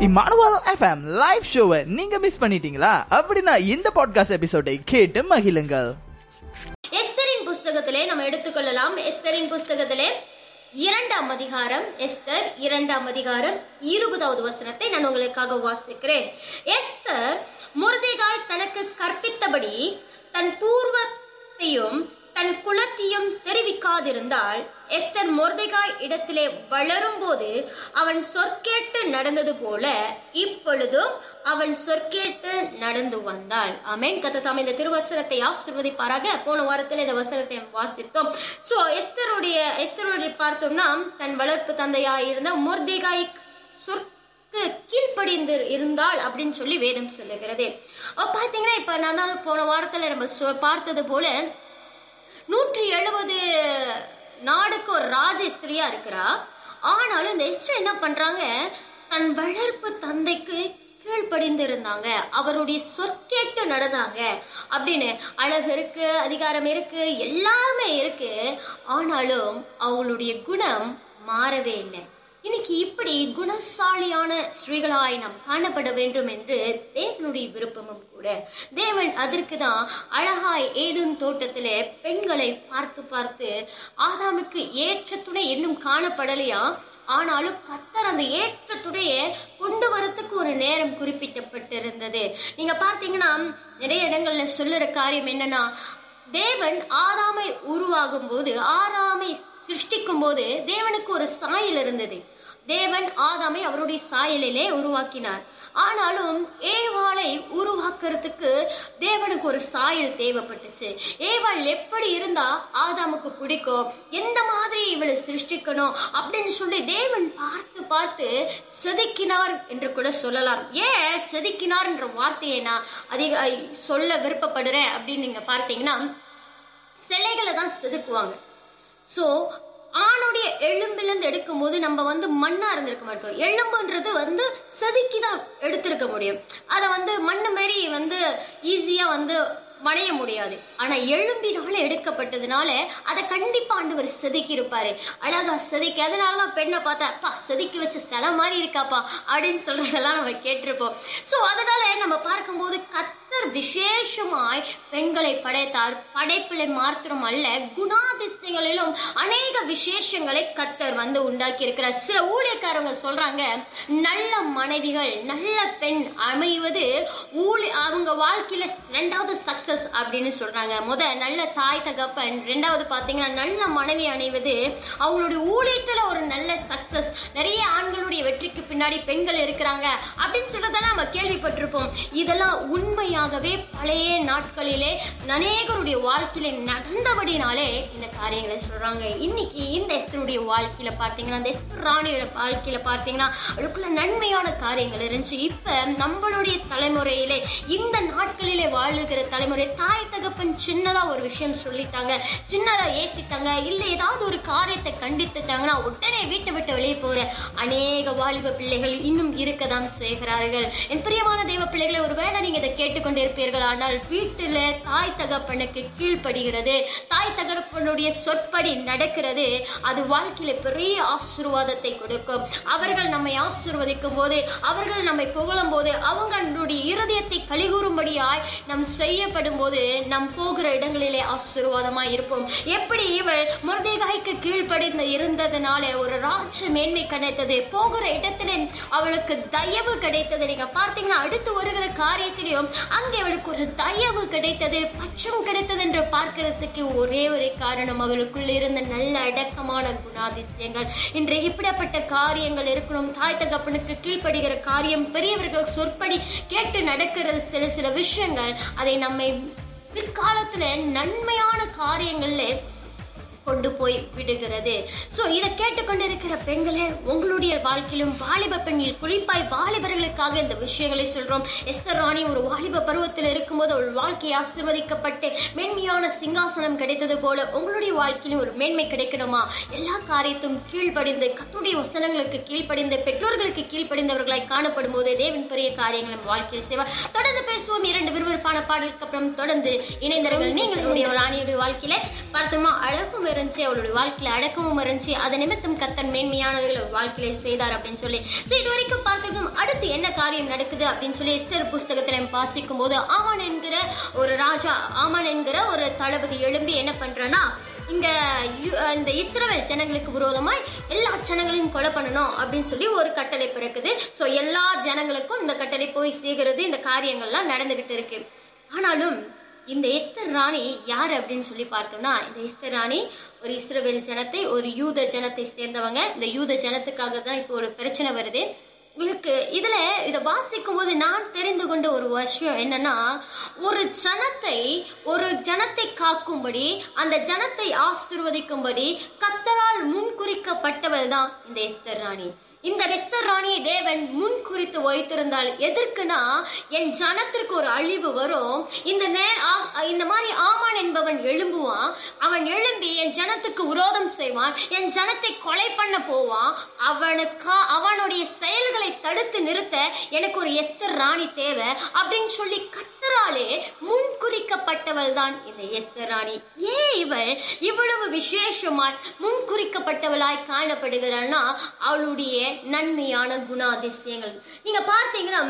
Immanuel FM live ஷோவை நீங்க miss பண்ணிட்டீங்களா? அப்படின்னா இந்த பாட்காஸ்ட் எபிசோடை கேட்டு மகிழுங்கள். எஸ்தரின் புஸ்தகத்திலே நம்ம எடுத்துக்கொள்ளலாம். எஸ்தரின் புஸ்தகத்திலே இரண்டாம் அதிகாரம் எஸ்தர் இரண்டாம் அதிகாரம் இருபதாவது வசனத்தை நான் உங்களுக்காக வாசிக்கிறேன். எஸ்தர் முருதைகாய் தனக்கு கற்பித்தபடி தன் பூர்வத்தையும் தன் குலத்தையும் தெரிவிக்காதிருந்தால் எஸ்தர் மொர்தெகாய் இடத்திலே வளரும் போது அவன் சொற்கேட்டு நடந்தது போல இப்பொழுதும் அவன் சொற்கேட்டு நடந்து வந்தாள். அமேன் கத்த தாம் இந்த திருவசனத்தை ஆசிர்வதிப்பாராக. போன வாரத்தில் இந்த வசனத்தை வாசித்தோம். சோ எஸ்தருடைய எஸ்தருடைய பார்த்தோம்னா தன் வளர்ப்பு தந்தையாய் இருந்த மொர்தெகாய் சொற்கு கீழ்ப்படிந்து இருந்தாள் அப்படின்னு சொல்லி வேதம் சொல்லுகிறது. அப்ப பாத்தீங்கன்னா இப்ப நான் போன வாரத்துல நம்ம பார்த்தது போல நூற்றி எழுபது நாடுக்கு ஒரு ராஜ ஸ்திரியா இருக்கிறா. ஆனாலும் இந்த இஸ்ரோ என்ன பண்றாங்க? தன் வளர்ப்பு தந்தைக்கு கீழ்ப்படிந்து இருந்தாங்க அவருடைய சொற்கேட்டு நடந்தாங்க. அப்படின்னு அழகு இருக்கு அதிகாரம் இருக்கு எல்லாமே இருக்கு. ஆனாலும் அவளுடைய குணம் மாறவே இல்லை. இன்னைக்கு இப்படி குணசாலியான ஸ்ரீகளாய் நாம் காணப்பட வேண்டும் என்று தேவனுடைய விருப்பமும் கூட. தேவன் அதற்கு தான் அழகாய் ஏதும் தோட்டத்திலே பெண்களை பார்த்து பார்த்து ஆதாமுக்கு ஏற்ற துணை இன்னும் காணப்படலையா? ஆனாலும் கத்தர் அந்த ஏற்ற துணையை கொண்டு வரத்துக்கு ஒரு நேரம் குறிப்பிட்டப்பட்டிருந்தது. நீங்க பார்த்தீங்கன்னா நிறைய இடங்கள்ல சொல்லுற காரியம் என்னன்னா தேவன் ஆதாமை உருவாகும் போது ஆறாமை சிருஷ்டிக்கும் போது தேவனுக்கு ஒரு சாயல் இருந்தது. தேவன் ஆதாமை அவருடைய சாயலிலே உருவாக்கினார். ஆனாலும் ஏவாளை உருவாக்குறதுக்கு தேவனுக்கு ஒரு சாயல் தேவைப்பட்டுச்சு. ஏவாள் எப்படி இருந்தா ஆதாமுக்கு பிடிக்கும்? எந்த மாதிரி இவளை சிருஷ்டிக்கணும் அப்படின்னு சொல்லி தேவன் பார்த்து பார்த்து செதுக்கினார் என்று கூட சொல்லலாம். ஏன் செதுக்கினார் என்ற வார்த்தையை நான் அதிக சொல்ல விருப்பப்படுறேன் அப்படின்னு நீங்க பார்த்தீங்கன்னா சிலைகளை தான் செதுக்குவாங்க. ஸோ ஆணுடைய எலும்பிலிருந்து எடுக்கும்போது நம்ம வந்து மண்ணா இருந்திருக்க மாட்டோம். எலும்புன்றது வந்து செதுக்கி தான் எடுத்திருக்க முடியும். அதை வந்து மண்ணு மாரி வந்து ஈஸியா வந்து வணைய முடியாது. ஆனா எலும்பினால எடுக்கப்பட்டதுனால அதை கண்டிப்பா ஆண்டவர் செதுக்கி இருப்பாரு அழகா செதுக்கி அதனாலதான் பெண்ணை பார்த்தா அப்பா செதுக்கி வச்ச சில மாதிரி இருக்காப்பா அப்படின்னு சொல்றதெல்லாம் நம்ம கேட்டிருப்போம். சோ அதனால நம்ம பார்க்கும்போது கத்தர் விசேஷமாய் பெண்களை படைத்தார். படைப்பிலை மாத்திரம் அல்ல குணாதிசயங்களிலும் அநேக விசேஷங்களை கத்தர் வந்து உண்டாக்கி இருக்கிறார் சில ஊழியக்காரங்க சொல்றாங்க நல்ல மனைவிகள் நல்ல பெண் அமைவது ஊழி அவங்க வாழ்க்கையில ரெண்டாவது சக்சஸ் அப்படின்னு சொல்றாங்க. முத நல்ல தாய் தகப்பன். ரெண்டாவது பாத்தீங்கன்னா நல்ல மனைவி அணைவது அவங்களுடைய ஊழியத்துல ஒரு நல்ல சக்சஸ் நிறைய ஆண்களுடைய வெற்றிக்கு பின்னாடி பெண்கள் இருக்கிறாங்க அப்படின்னு சொல்றதெல்லாம் நம்ம கேள்விப்பட்டிருப்போம். இதெல்லாம் உண்மையாகவே பழைய நாட்களிலே அநேகருடைய வாழ்க்கையில நடந்தபடினாலே இந்த காரியங்களை சொல்றாங்க. இன்னைக்கு இந்த எஸ்தருடைய வாழ்க்கையில பார்த்தீங்கன்னா இந்த எஸ்தர் ராணியோட வாழ்க்கையில பார்த்தீங்கன்னா அதுக்குள்ள நன்மையான காரியங்கள் இருந்துச்சு. இப்ப நம்மளுடைய தலைமுறையிலே இந்த நாட்களிலே வாழுகிற தலைமுறை தாய் தகப்பன் சின்னதா ஒரு விஷயம் சொல்லிட்டாங்க. சின்னதா ஏசிட்டாங்க. இல்ல ஏதாவது ஒரு காரியத்தை கண்டித்துட்டாங்கன்னா உடனே வீட்டை விட்டு வெளியே போற அநேக வாலிப பிள்ளைகள் இன்னும் இருக்கதான் செய்கிறார்கள். என் பிரியமான தெய்வ பிள்ளைகளை ஒருவேளை நீங்க இதை கொண்டிருப்பீர்கள். ஆனால் வீட்டில் தாய் தகப்பனுக்கு கீழ்ப்படுகிறது. தாய் தகப்பனுடைய சொற்படி நடக்கிறது. அது வாழ்க்கையில பெரிய ஆசீர்வாதத்தை கொடுக்கும். அவர்கள் நம்மை ஆசீர்வதிக்கும் போது அவர்கள் நம்மை புகழும் போது அவங்களுடைய இருதயத்தை கலிகூறும்படியாய் நம் செய்யப்படும் போது நம் போகிற இடங்களிலே ஆசீர்வாதமாய் இருப்போம். எப்படி இவள் முருதேகாய்க்கு கீழ்ப்படிந்து இருந்ததுனால ஒரு ராஜ மேன்மை கிடைத்தது போகிற இடத்துல அவளுக்கு தயவு கிடைத்தது. நீங்க பார்த்தீங்கன்னா அடுத்து வருகிற காரியத்திலையும் அங்கே அவளுக்கு ஒரு தயவு கிடைத்தது பச்சம் கிடைத்தது என்று பார்க்கிறதுக்கு ஒரே ஒரு காரணம். அவளுக்குள்ள இருந்த நல்ல அடக்கமான குணாதிசயங்கள். இன்று இப்படிப்பட்ட காரியங்கள் இருக்கணும். தாய் தகப்பனுக்கு கீழ்ப்படுகிற காரியம் பெரியவர்கள் சொற்படி கேட்டு நடக்கிறது சில சில விஷயங்கள். அதை நம்மை பிற்காலத்துல நன்மையான காரியங்கள்ல போய் விடுகிறது சோ இதை கேட்டுக்கொண்டிருக்கிற பெண்களே உங்களுடைய வாழ்க்கையிலும் வாலிப பெண்ணில் குறிப்பாய் வாலிபர்களுக்காக இந்த விஷயங்களை சொல்றோம். எஸ்தர் ராணி ஒரு வாலிப பருவத்தில் இருக்கும்போது ஒரு வாழ்க்கை ஆசிர்வதிக்கப்பட்டு மென்மையான சிங்காசனம் கிடைத்தது போல உங்களுடைய வாழ்க்கையிலும் ஒரு மேன்மை கிடைக்கணுமா? எல்லா காரியத்தும் கீழ்ப்படிந்து கத்துடைய வசனங்களுக்கு கீழ்ப்படிந்து பெற்றோர்களுக்கு கீழ்ப்படிந்தவர்களாய் காணப்படும் போது தேவன் பெரிய காரியங்கள் நம்ம வாழ்க்கையில் செய்வார். தொடர்ந்து பேசுவோம். இரண்டு விறுவிறுப்பான பாடலுக்கு அப்புறம் தொடர்ந்து இணைந்தவர்கள் நீங்கள் உங்களுடைய ராணியுடைய வாழ்க்கையில பார்த்தோமா அழகும் இருந்துச்சு அவளுடைய வாழ்க்கையில அடக்கமும் இருந்துச்சு அதை நிமித்தம் கத்தன் மேன்மையானவர்கள் வாழ்க்கையில செய்தார் அப்படின்னு சொல்லி. ஸோ இது வரைக்கும் பார்த்துருக்கோம் அடுத்து என்ன காரியம் நடக்குது அப்படின்னு சொல்லி எஸ்டர் புஸ்தகத்தில் வாசிக்கும் போது ஆமான் என்கிற ஒரு ராஜா ஆமான் என்கிற ஒரு தளபதி எழும்பி என்ன பண்றனா இந்த யு- இந்த இஸ்ரவேல் ஜனங்களுக்கு விரோதமாய் எல்லா ஜனங்களையும் கொலை பண்ணணும் அப்படின்னு சொல்லி ஒரு கட்டளை பிறக்குது. ஸோ எல்லா ஜனங்களுக்கும் இந்த கட்டளை போய் சேர்கிறது இந்த காரியங்கள்லாம் நடந்துகிட்டு இருக்கு. ஆனாலும் இந்த எஸ்தர் ராணி யார் அப்படின்னு சொல்லி பார்த்தோம்னா இந்த எஸ்தர் ராணி ஒரு இஸ்ரவேல் ஜனத்தை ஒரு யூத ஜனத்தை சேர்ந்தவங்க. இந்த யூத ஜனத்துக்காக தான் இப்போ ஒரு பிரச்சனை வருது. உங்களுக்கு இதுல இதை வாசிக்கும் போது நான் தெரிந்து கொண்ட ஒரு விஷயம் என்னன்னா ஒரு ஜனத்தை ஒரு ஜனத்தை காக்கும்படி அந்த ஜனத்தை ஆசிர்வதிக்கும்படி கத்தரால் முன்குறிக்கப்பட்டவள் தான் இந்த எஸ்தர் ராணி. இந்த எஸ்தர் தேவன் முன் குறித்து வைத்திருந்தால் எதற்குனா என் ஜனத்திற்கு ஒரு அழிவு வரும். இந்த நே ஆ- இந்த மாதிரி ஆமான் என்பவன் எழும்புவான். அவன் எழும்பி என் ஜனத்துக்கு விரோதம் செய்வான். என் ஜனத்தை கொலை பண்ண போவான். அவனுக்கா அவனுடைய செயல்களை தடுத்து நிறுத்த எனக்கு ஒரு எஸ்தர் ராணி தேவை அப்படின்னு சொல்லி எஸ்தராலே முன் குறிக்கப்பட்டவள் தான் இந்த எஸ்தர் ராணி ஏன் இவள் இவ்வளவு விசேஷமாய் முன் குறிக்கப்பட்டவளாய் காணப்படுகிறாள்னா அவளுடைய நன்மையான குணாதிசயங்கள். நீங்க பார்த்தீங்கன்னா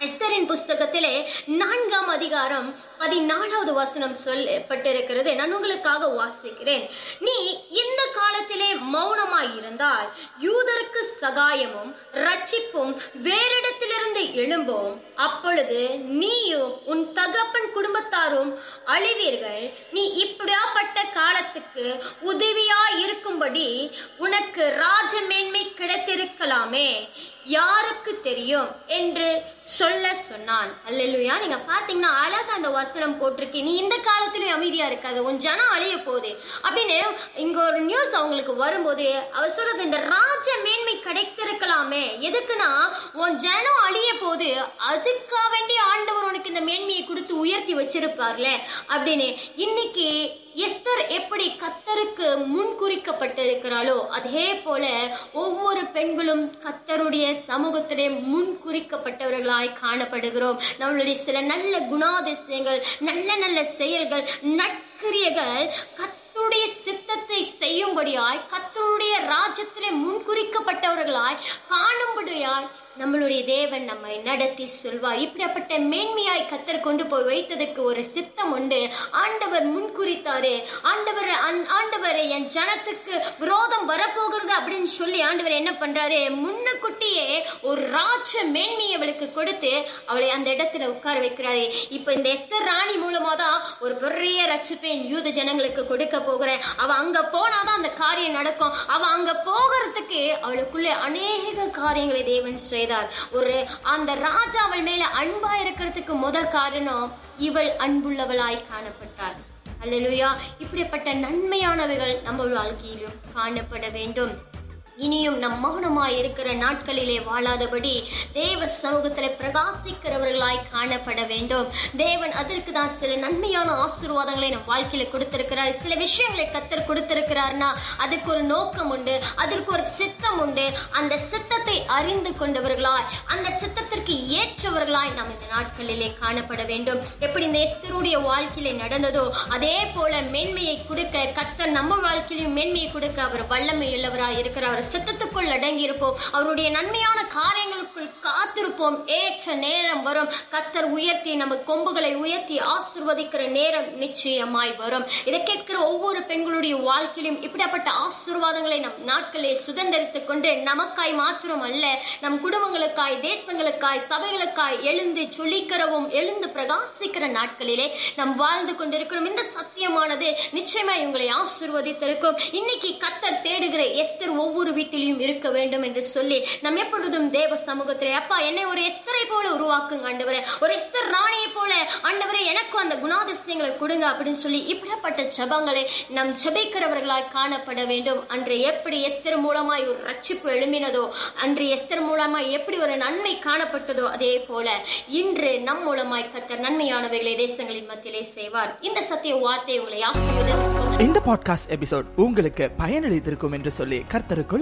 எஸ்தரின் புஸ்தகத்திலே நான்காம் அதிகாரம் பதினாலாவது வசனம் சொல்லப்பட்டிருக்கிறது. நான் உங்களுக்காக வாசிக்கிறேன். நீ இந்த காலத்திலே மௌனமாய் இருந்தால் யூதருக்கு சகாயமும் ரட்சிப்பும் வேறிடத்திலிருந்து எழும்பும். அப்பொழுது நீயும் உன் தகப்பன் குடும்பத்தாரும் அழிவீர்கள். நீ இப்படியாப்பட்ட காலத்துக்கு உதவியா இருக்கும்படி உனக்கு ராஜ மேன்மை கிடைத்திருக்கலாமே. யாருக்கு தெரியும்? என்று சொல்ல சொன்னான். அல்லா நீங்க பாத்தீங்கன்னா அழகா அந்த வசனம் போட்டிருக்கு. நீ இந்த காலத்திலும் அமைதியா இருக்காது. உன் ஜனம் அழிய போகுது. அப்படின்னு இங்க ஒரு நியூஸ் அவங்களுக்கு வரும்போது அவர் சொல்றது இந்த ராஜ மேன்மை கிடைத்திருக்கலாமே. எதுக்குன்னா உன் ஜனம் அழிய போது அதுக்காக வேண்டி ஆண்டவர் உனக்கு இந்த மேன்மையை கொடுத்து உயர்த்தி வச்சிருப்பார்ல? அப்படின்னு இன்னைக்கு எஸ்தர் எப்படி கத்தருக்கு முன் குறிக்கப்பட்டிருக்கிறாளோ அதே போல ஒவ்வொரு பெண்களும் கத்தருடைய சமூகத்திலே முன் குறிக்கப்பட்டவர்களாய் காணப்படுகிறோம். நம்மளுடைய சில நல்ல குணாதிசயங்கள் நல்ல நல்ல செயல்கள் நற்கிரியைகள் கத்தருடைய சித்தத்தை செய்யும்படியாய் கத்தருடைய ராஜ்யத்திலே முன்குறிக்கப்பட்டவர்களாய் காணும்படியாய் நம்மளுடைய தேவன் நம்மை நடத்தி சொல்வார். இப்படிப்பட்ட மேன்மையாய் கத்தர் கொண்டு போய் வைத்ததுக்கு ஒரு சித்தம் உண்டு. ஆண்டவர் முன்குறித்தாரு ஆண்டவர் அந்- ஆண்டவர் என் ஜனத்துக்கு விரோதம் வரப்போகிறது அப்படின்னு சொல்லி ஆண்டவர் என்ன பண்றாரு? முன்னுக்குட்டியே ஒரு ராஜ மேன்மையை அவளுக்கு கொடுத்து அவளை அந்த இடத்துல உட்கார வைக்கிறாரு. இப்ப இந்த எஸ்தர் ராணி மூலமா தான் ஒரு பெரிய ரட்சிப்பேன் யூத ஜனங்களுக்கு கொடுக்க போகிறேன். அவ அங்க போனாதான் அந்த காரியம் நடக்கும். அவ அங்க போகிறதுக்கு அவளுக்குள்ளே அநேக காரியங்களை தேவன் செய்ய செய்தார். ஒரு அந்த ராஜா அவள் மேல அன்பா இருக்கிறதுக்கு முதல் காரணம் இவள் அன்புள்ளவளாய் காணப்பட்டாள். அல்லேலூயா இப்படிப்பட்ட நன்மையானவைகள் நம்ம வாழ்க்கையிலும் காணப்பட வேண்டும். இனியும் நம் மௌனமாய் இருக்கிற நாட்களிலே வாழாதபடி தேவ சமூகத்தில் பிரகாசிக்கிறவர்களாய் காணப்பட வேண்டும். தேவன் அதற்கு தான் சில நன்மையான ஆசீர்வாதங்களை நம் வாழ்க்கையில கொடுத்திருக்கிறார். சில விஷயங்களை கத்தர் கொடுத்திருக்கிறார்னா அதுக்கு ஒரு நோக்கம் உண்டு அதற்கு ஒரு சித்தம் உண்டு. அந்த சித்தத்தை அறிந்து கொண்டவர்களாய் அந்த சித்தத்திற்கு ஏற்றவர்களாய் நாம் இந்த நாட்களிலே காணப்பட வேண்டும். எப்படி இந்த எஸ்தருடைய வாழ்க்கையில நடந்ததோ அதே போல மேன்மையை கொடுக்க கத்தர் நம்ம வாழ்க்கையிலும் மேன்மையை கொடுக்க அவர் வல்லமை உள்ளவராய் இருக்கிறார். சித்தத்துக்குள் அடங்கியிருப்போம். அவருடைய நன்மையான காரியங்களுக்குள் காத்திருப்போம். ஏற்ற நேரம் வரும். கத்தர் உயர்த்தி நம்ம கொம்புகளை உயர்த்தி ஆசிர்வதிக்கிற நேரம் நிச்சயமாய் வரும். இதை கேட்கிற ஒவ்வொரு பெண்களுடைய வாழ்க்கையிலும் இப்படிப்பட்ட ஆசீர்வாதங்களை நம் நாட்களே சுதந்திரித்துக் கொண்டு நமக்காய் மாத்திரம் அல்ல நம் குடும்பங்களுக்காய் தேசங்களுக்காய் சபைகளுக்காய் எழுந்து சொல்லிக்கிறவும் எழுந்து பிரகாசிக்கிற நாட்களிலே நாம் வாழ்ந்து கொண்டிருக்கிறோம். இந்த சத்தியமானது நிச்சயமாய் உங்களை ஆசிர்வதித்திருக்கும். இன்னைக்கு கத்தர் தேடுகிற எஸ்தர் ஒவ்வொரு ஒவ்வொரு வீட்டிலையும் இருக்க வேண்டும் என்று சொல்லி நம் எப்பொழுதும் தேவ சமூகத்திலே அப்பா என்னை ஒரு எஸ்தரை போல உருவாக்குங்க ஆண்டவரே. ஒரு எஸ்தர் ராணியை போல ஆண்டவரே எனக்கும் அந்த குணாதிசயங்களை கொடுங்க அப்படின்னு சொல்லி இப்படிப்பட்ட ஜபங்களை நம் ஜபிக்கிறவர்களாய் காணப்பட வேண்டும். அன்று எப்படி எஸ்தர் மூலமாய் ஒரு ரட்சிப்பு எழும்பினதோ அன்று எஸ்தர் மூலமாய் எப்படி ஒரு நன்மை காணப்பட்டதோ அதே போல இன்று நம் மூலமாய் கத்தர் நன்மையானவைகளை தேசங்களின் மத்தியிலே செய்வார். இந்த சத்திய வார்த்தை உங்களை ஆசிர்வதிக்கும் இந்த பாட்காஸ்ட் எபிசோட் உங்களுக்கு பயனளித்திருக்கும் என்று சொல்லி கர்த்தருக்குள்